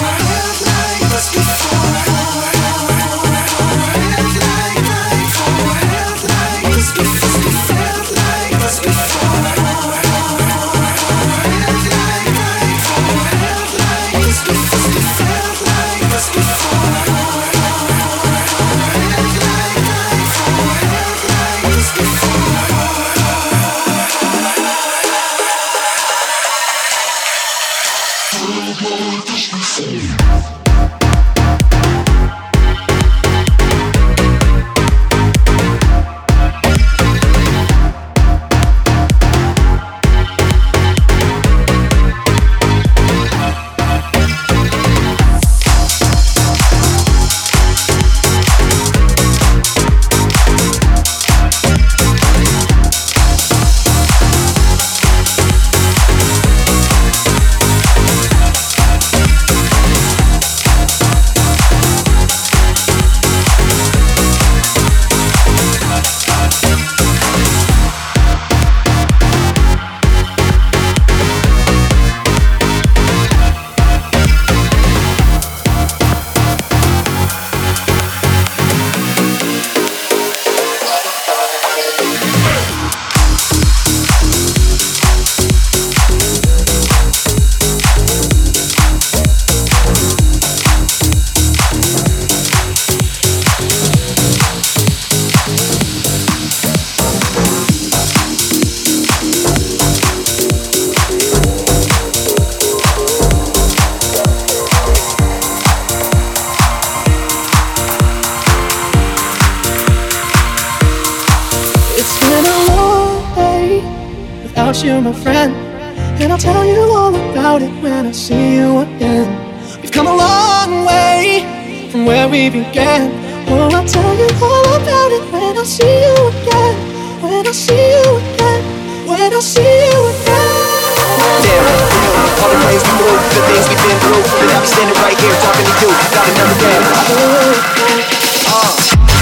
before. Without you, my friend. And I'll tell you all about it when I see you again. We've come a long way from where we began. Oh, I'll tell you all about it when I see you again. When I see you again. When I see you again. Damn, all the ways we move, the things we've been through. But I'll be standing right here talking to you. Got another day. Oh. Uh.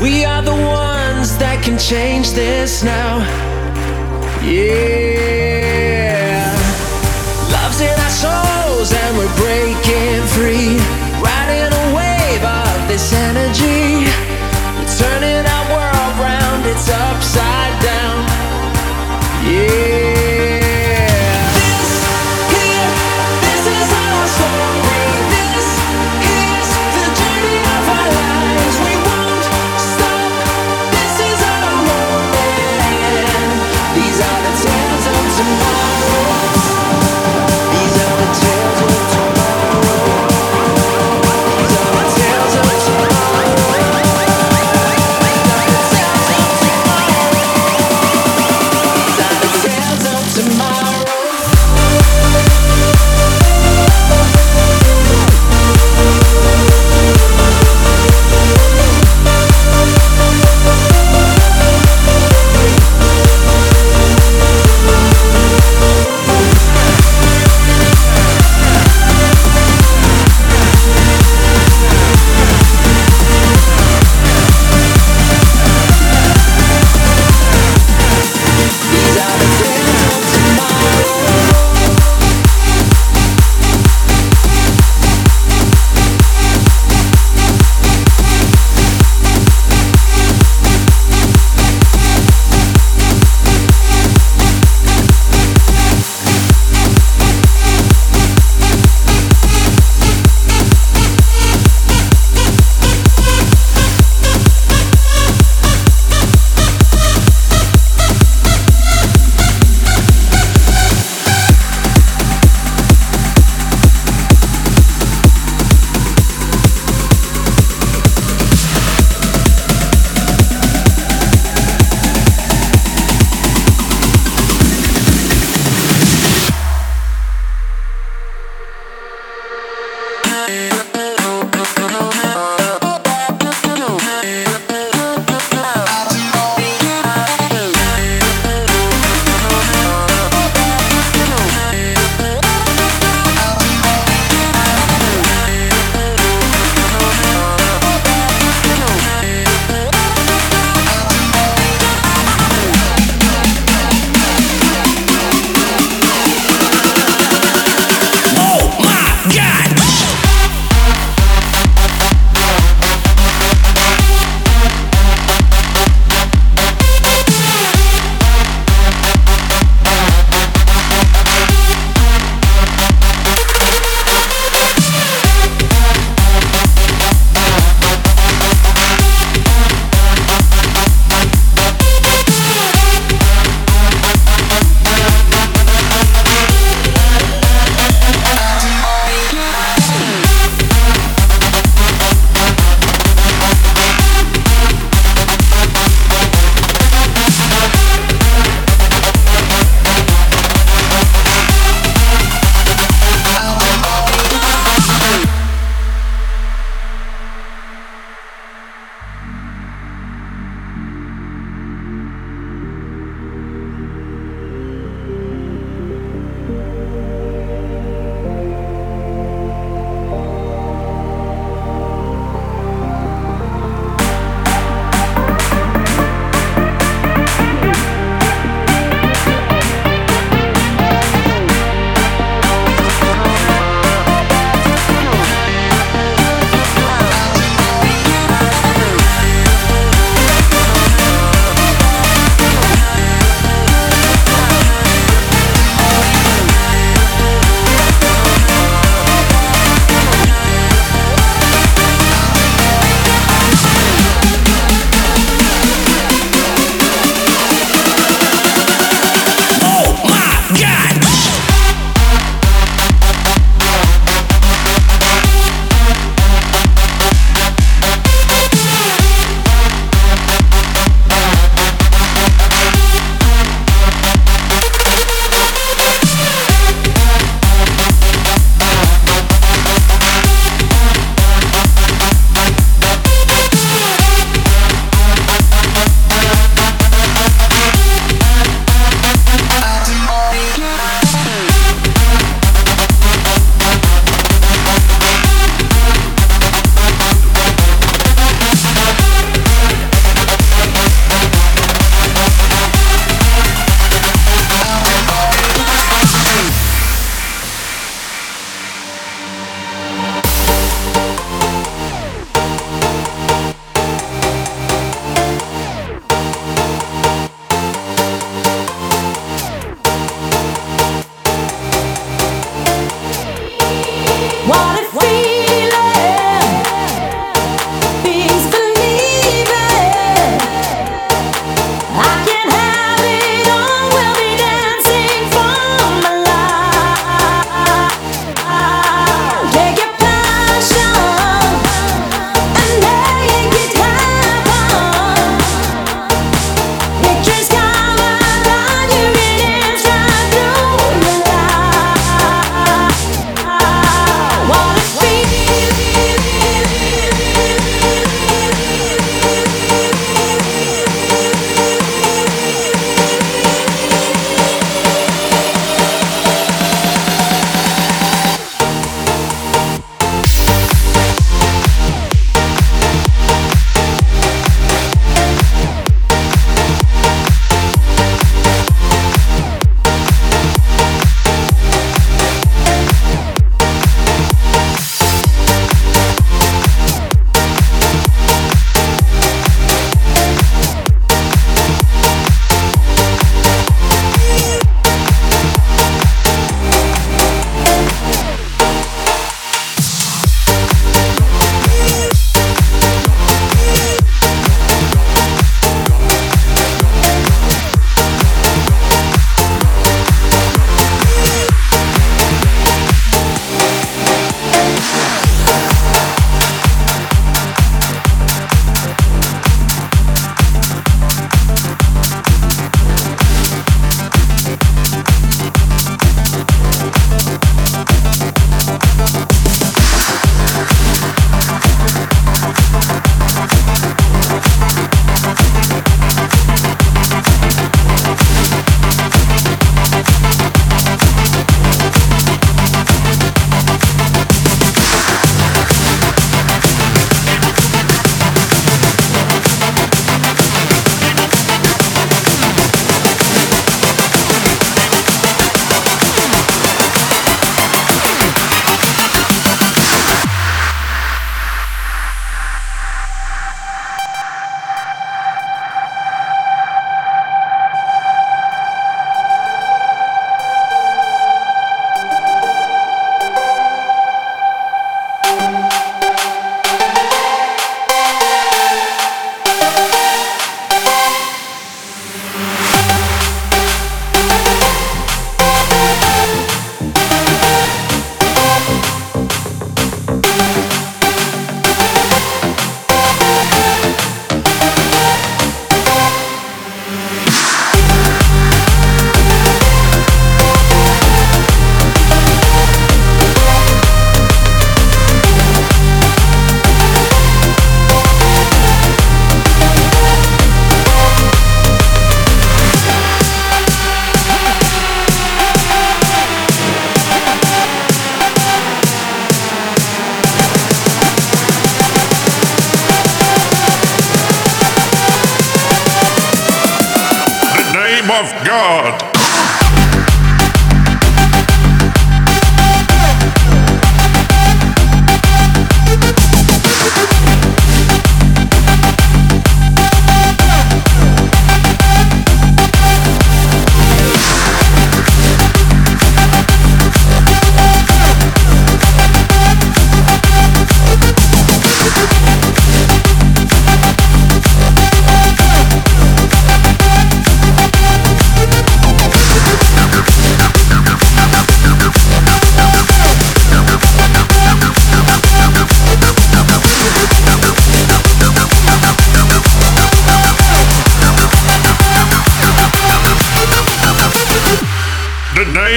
We are the ones that can change this now. Yeah. Love's in our souls and we're breaking free. Riding a wave of this energy. We're turning our world round, it's upside down. Yeah.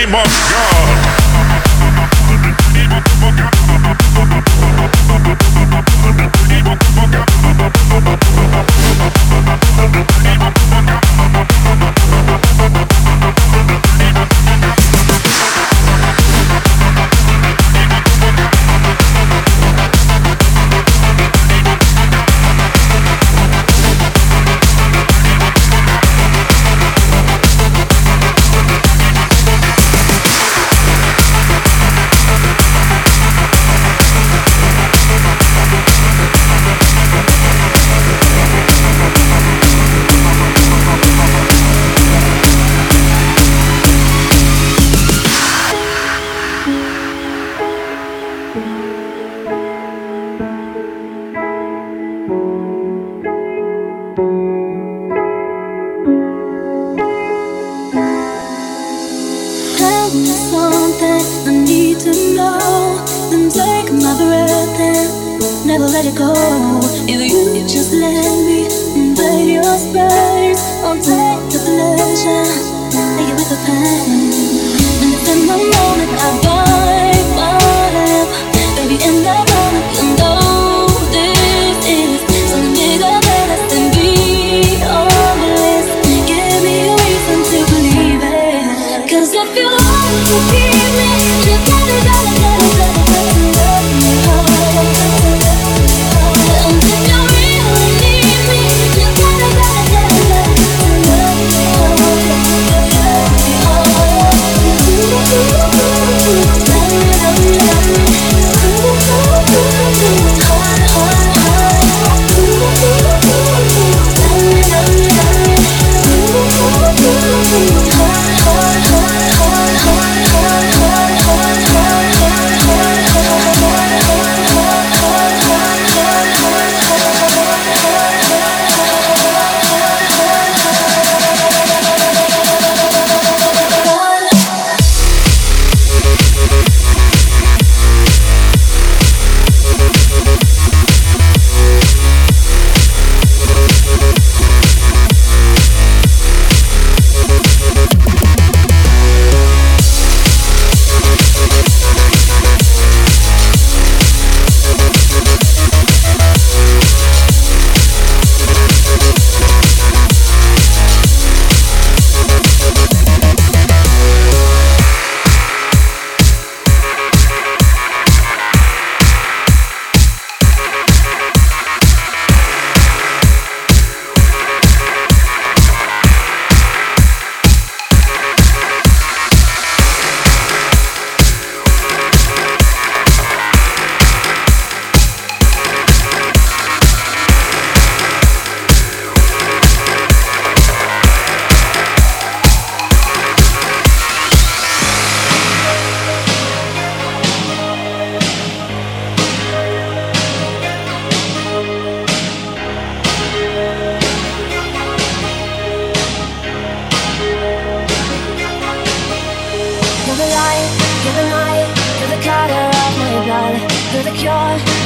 name of God.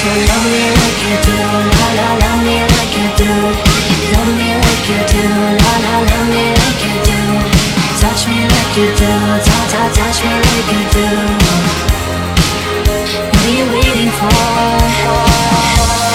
So love me like you do, la la love me like you do. Love me like you do, la la love me like you do. Touch me like you do, ta ta touch me like you do. What are you waiting for?